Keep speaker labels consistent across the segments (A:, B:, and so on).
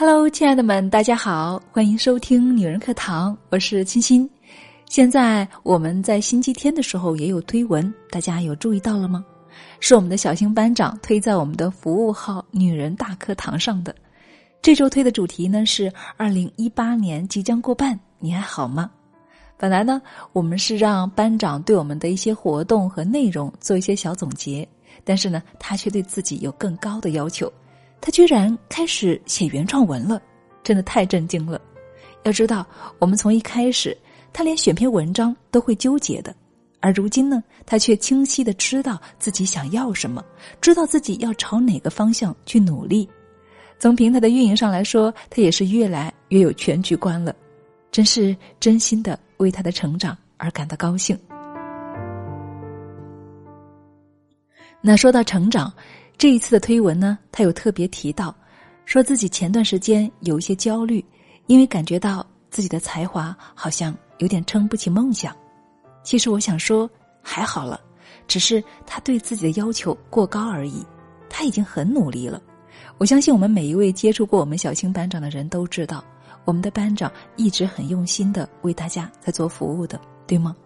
A: Hello，亲爱的们，大家好，欢迎收听女人课堂，我是清新。现在我们在星期天的时候也有推文，大家有注意到了吗？是我们的小星班长推在我们的服务号“女人大课堂”上的。这周推的主题呢是二零一八年即将过半，你还好吗？本来呢，我们是让班长对我们的一些活动和内容做一些小总结，但是呢，他却对自己有更高的要求。他居然开始写原创文了，真的太震惊了！要知道，我们从一开始，他连选篇文章都会纠结的，而如今呢，他却清晰的知道自己想要什么，知道自己要朝哪个方向去努力。从平台的运营上来说，他也是越来越有全局观了，真是真心的为他的成长而感到高兴。那说到成长。这一次的推文呢，他有特别提到，说自己前段时间有一些焦虑，因为感觉到自己的才华好像有点撑不起梦想。其实我想说，还好了，只是他对自己的要求过高而已。他已经很努力了。我相信我们每一位接触过我们小青班长的人都知道，我们的班长一直很用心的为大家在做服务的，对吗？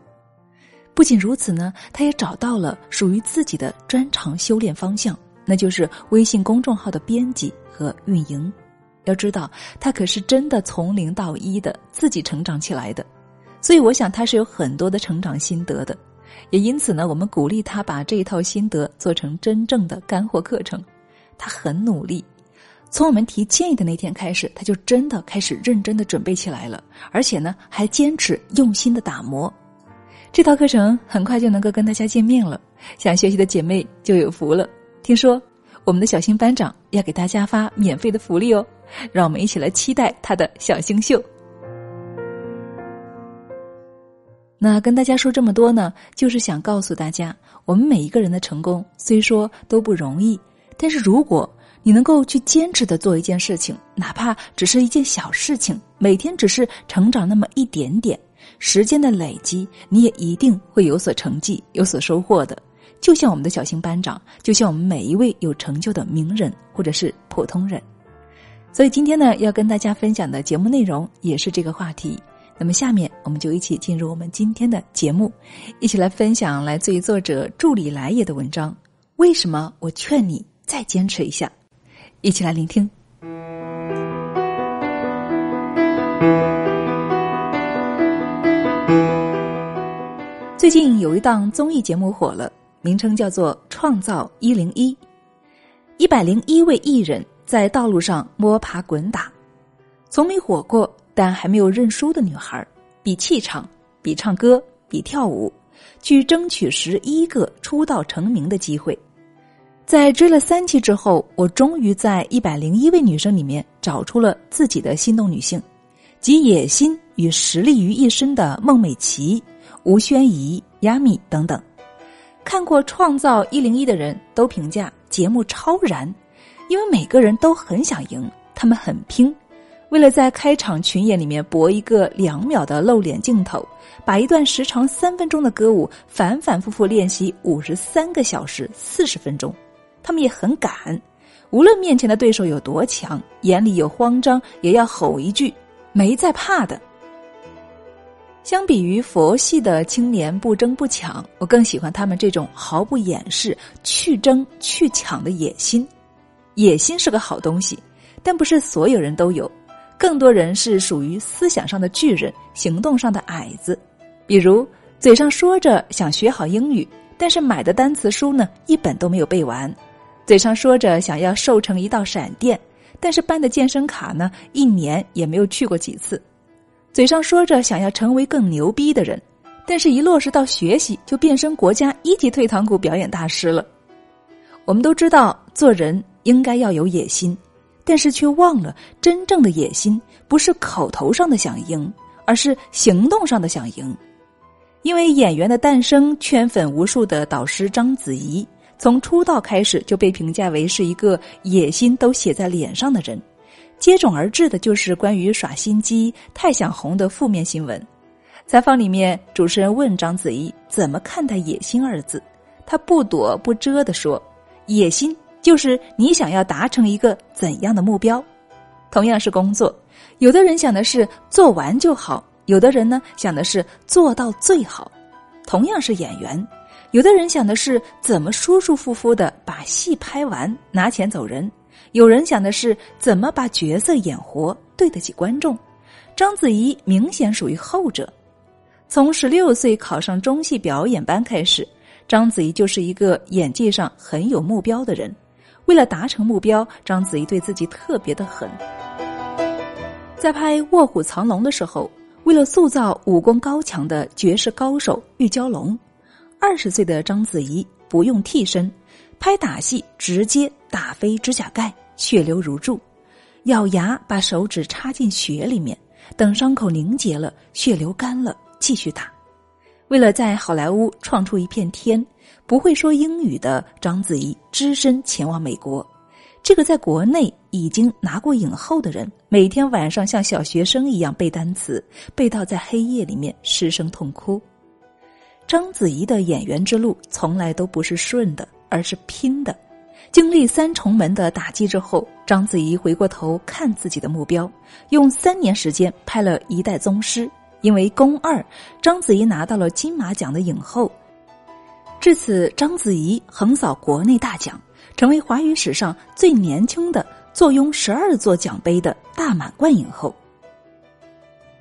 A: 不仅如此呢，他也找到了属于自己的专长修炼方向。那就是微信公众号的编辑和运营。要知道，他可是真的从零到一的自己成长起来的，所以我想他是有很多的成长心得的。也因此呢，我们鼓励他把这一套心得做成真正的干货课程。他很努力，从我们提建议的那天开始，他就真的开始认真的准备起来了，而且呢，还坚持用心的打磨。这套课程很快就能够跟大家见面了，想学习的姐妹就有福了。听说我们的小星班长要给大家发免费的福利哦，让我们一起来期待他的小星秀。那跟大家说这么多呢，就是想告诉大家，我们每一个人的成功虽说都不容易，但是如果你能够去坚持的做一件事情，哪怕只是一件小事情，每天只是成长那么一点点，时间的累积，你也一定会有所成绩，有所收获的。就像我们的小星班长，就像我们每一位有成就的名人或者是普通人，所以今天呢，要跟大家分享的节目内容也是这个话题。那么下面我们就一起进入我们今天的节目，一起来分享来自于作者助理来也的文章。为什么我劝你再坚持一下？一起来聆听。最近有一档综艺节目火了。名称叫做《创造一零一》，一百零一位艺人在道路上摸爬滚打，从没火过但还没有认输的女孩，比气场，比唱歌，比跳舞，去争取十一个出道成名的机会。在追了三期之后，我终于在一百零一位女生里面找出了自己的心动女性，集野心与实力于一身的孟美岐、吴宣仪、亚米等等。看过《创造一零一》的人都评价节目超燃，因为每个人都很想赢，他们很拼，为了在开场群演里面博一个两秒的露脸镜头，把一段时长三分钟的歌舞反反复复练习五十三个小时四十分钟。他们也很敢，无论面前的对手有多强，眼里有慌张，也要吼一句“没在怕的”。相比于佛系的青年不争不抢，我更喜欢他们这种毫不掩饰、去争去抢的野心。野心是个好东西，但不是所有人都有。更多人是属于思想上的巨人，行动上的矮子。比如嘴上说着想学好英语，但是买的单词书呢一本都没有背完；嘴上说着想要瘦成一道闪电，但是办的健身卡呢一年也没有去过几次。嘴上说着想要成为更牛逼的人，但是一落实到学习，就变身国家一级退堂鼓表演大师了。我们都知道做人应该要有野心，但是却忘了真正的野心不是口头上的想赢，而是行动上的想赢。因为演员的诞生圈粉无数的导师章子怡，从出道开始就被评价为是一个野心都写在脸上的人。接踵而至的就是关于耍心机、太想红的负面新闻。采访里面，主持人问章子怡怎么看待“野心”二字，她不躲不遮的说：“野心就是你想要达成一个怎样的目标。”同样是工作，有的人想的是做完就好，有的人呢想的是做到最好。同样是演员，有的人想的是怎么舒舒服服的把戏拍完，拿钱走人；有人想的是怎么把角色演活，对得起观众。章子怡明显属于后者。从十六岁考上中戏表演班开始，章子怡就是一个演技上很有目标的人。为了达成目标，章子怡对自己特别的狠。在拍《卧虎藏龙》的时候，为了塑造武功高强的绝世高手玉娇龙，二十岁的章子怡不用替身，拍打戏直接打飞指甲盖，血流如注，咬牙把手指插进血里面，等伤口凝结了，血流干了，继续打。为了在好莱坞创出一片天。不会说英语的章子怡只身前往美国，这个在国内已经拿过影后的人，每天晚上像小学生一样背单词，背到在黑夜里面失声痛哭。章子怡的演员之路从来都不是顺的，而是拼的。经历三重门的打击之后，章子怡回过头看自己的目标，用三年时间拍了一代宗师。因为《宫二》，章子怡拿到了金马奖的影后。至此，章子怡横扫国内大奖，成为华语史上最年轻的坐拥十二座奖杯的大满贯影后。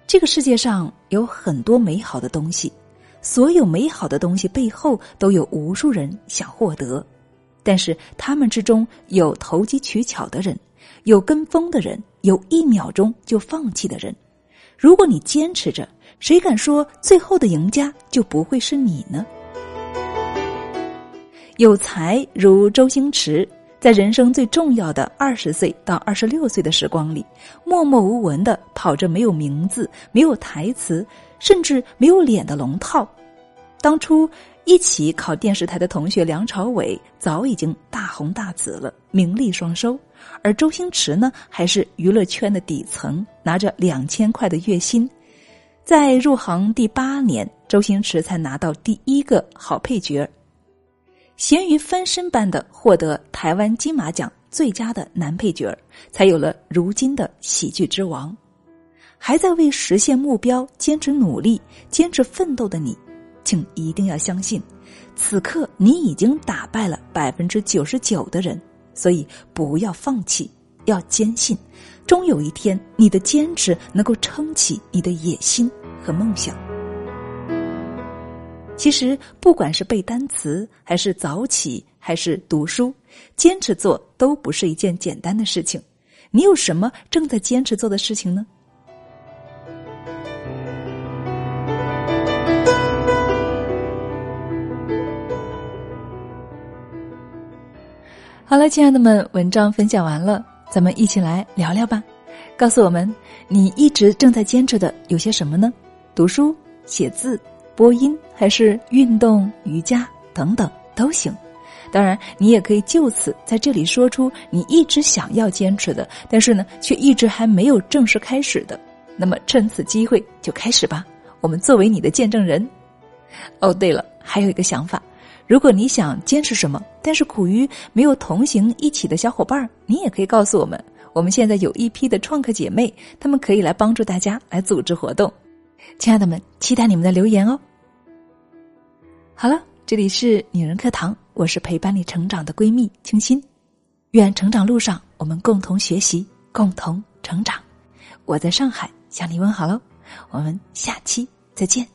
A: 这个世界上有很多美好的东西，所有美好的东西背后都有无数人想获得，但是他们之中有投机取巧的人，有跟风的人，有一秒钟就放弃的人。如果你坚持着，谁敢说最后的赢家就不会是你呢？有才如周星驰，在人生最重要的二十岁到二十六岁的时光里，默默无闻的跑着没有名字、没有台词，甚至没有脸的龙套。当初一起考电视台的同学梁朝伟早已经大红大紫了，名利双收，而周星驰呢，还是娱乐圈的底层，拿着两千块的月薪。在入行第八年，周星驰才拿到第一个好配角。咸鱼翻身般的获得台湾金马奖最佳的男配角才有了如今的喜剧之王。还在为实现目标坚持努力、坚持奋斗的你，请一定要相信，此刻你已经打败了百分之九十九的人。所以不要放弃，要坚信，终有一天你的坚持能够撑起你的野心和梦想。其实，不管是背单词，还是早起，还是读书，坚持做都不是一件简单的事情。你有什么正在坚持做的事情呢？好了，亲爱的们，文章分享完了，咱们一起来聊聊吧。告诉我们，你一直正在坚持的有些什么呢？读书、写字。播音还是运动、瑜伽等等都行，当然你也可以就此在这里说出你一直想要坚持的，但是呢却一直还没有正式开始的。那么趁此机会就开始吧，我们作为你的见证人。哦，对了，还有一个想法，如果你想坚持什么，但是苦于没有同行一起的小伙伴，你也可以告诉我们。我们现在有一批的创客姐妹，她们可以来帮助大家来组织活动。亲爱的们，期待你们的留言哦。好了，这里是女人课堂，我是陪伴你成长的闺蜜清新。愿成长路上我们共同学习，共同成长。我在上海向你问好喽，我们下期再见。